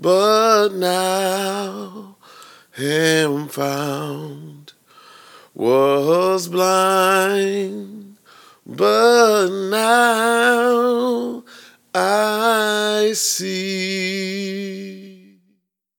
but now am found. Was blind, but now I see.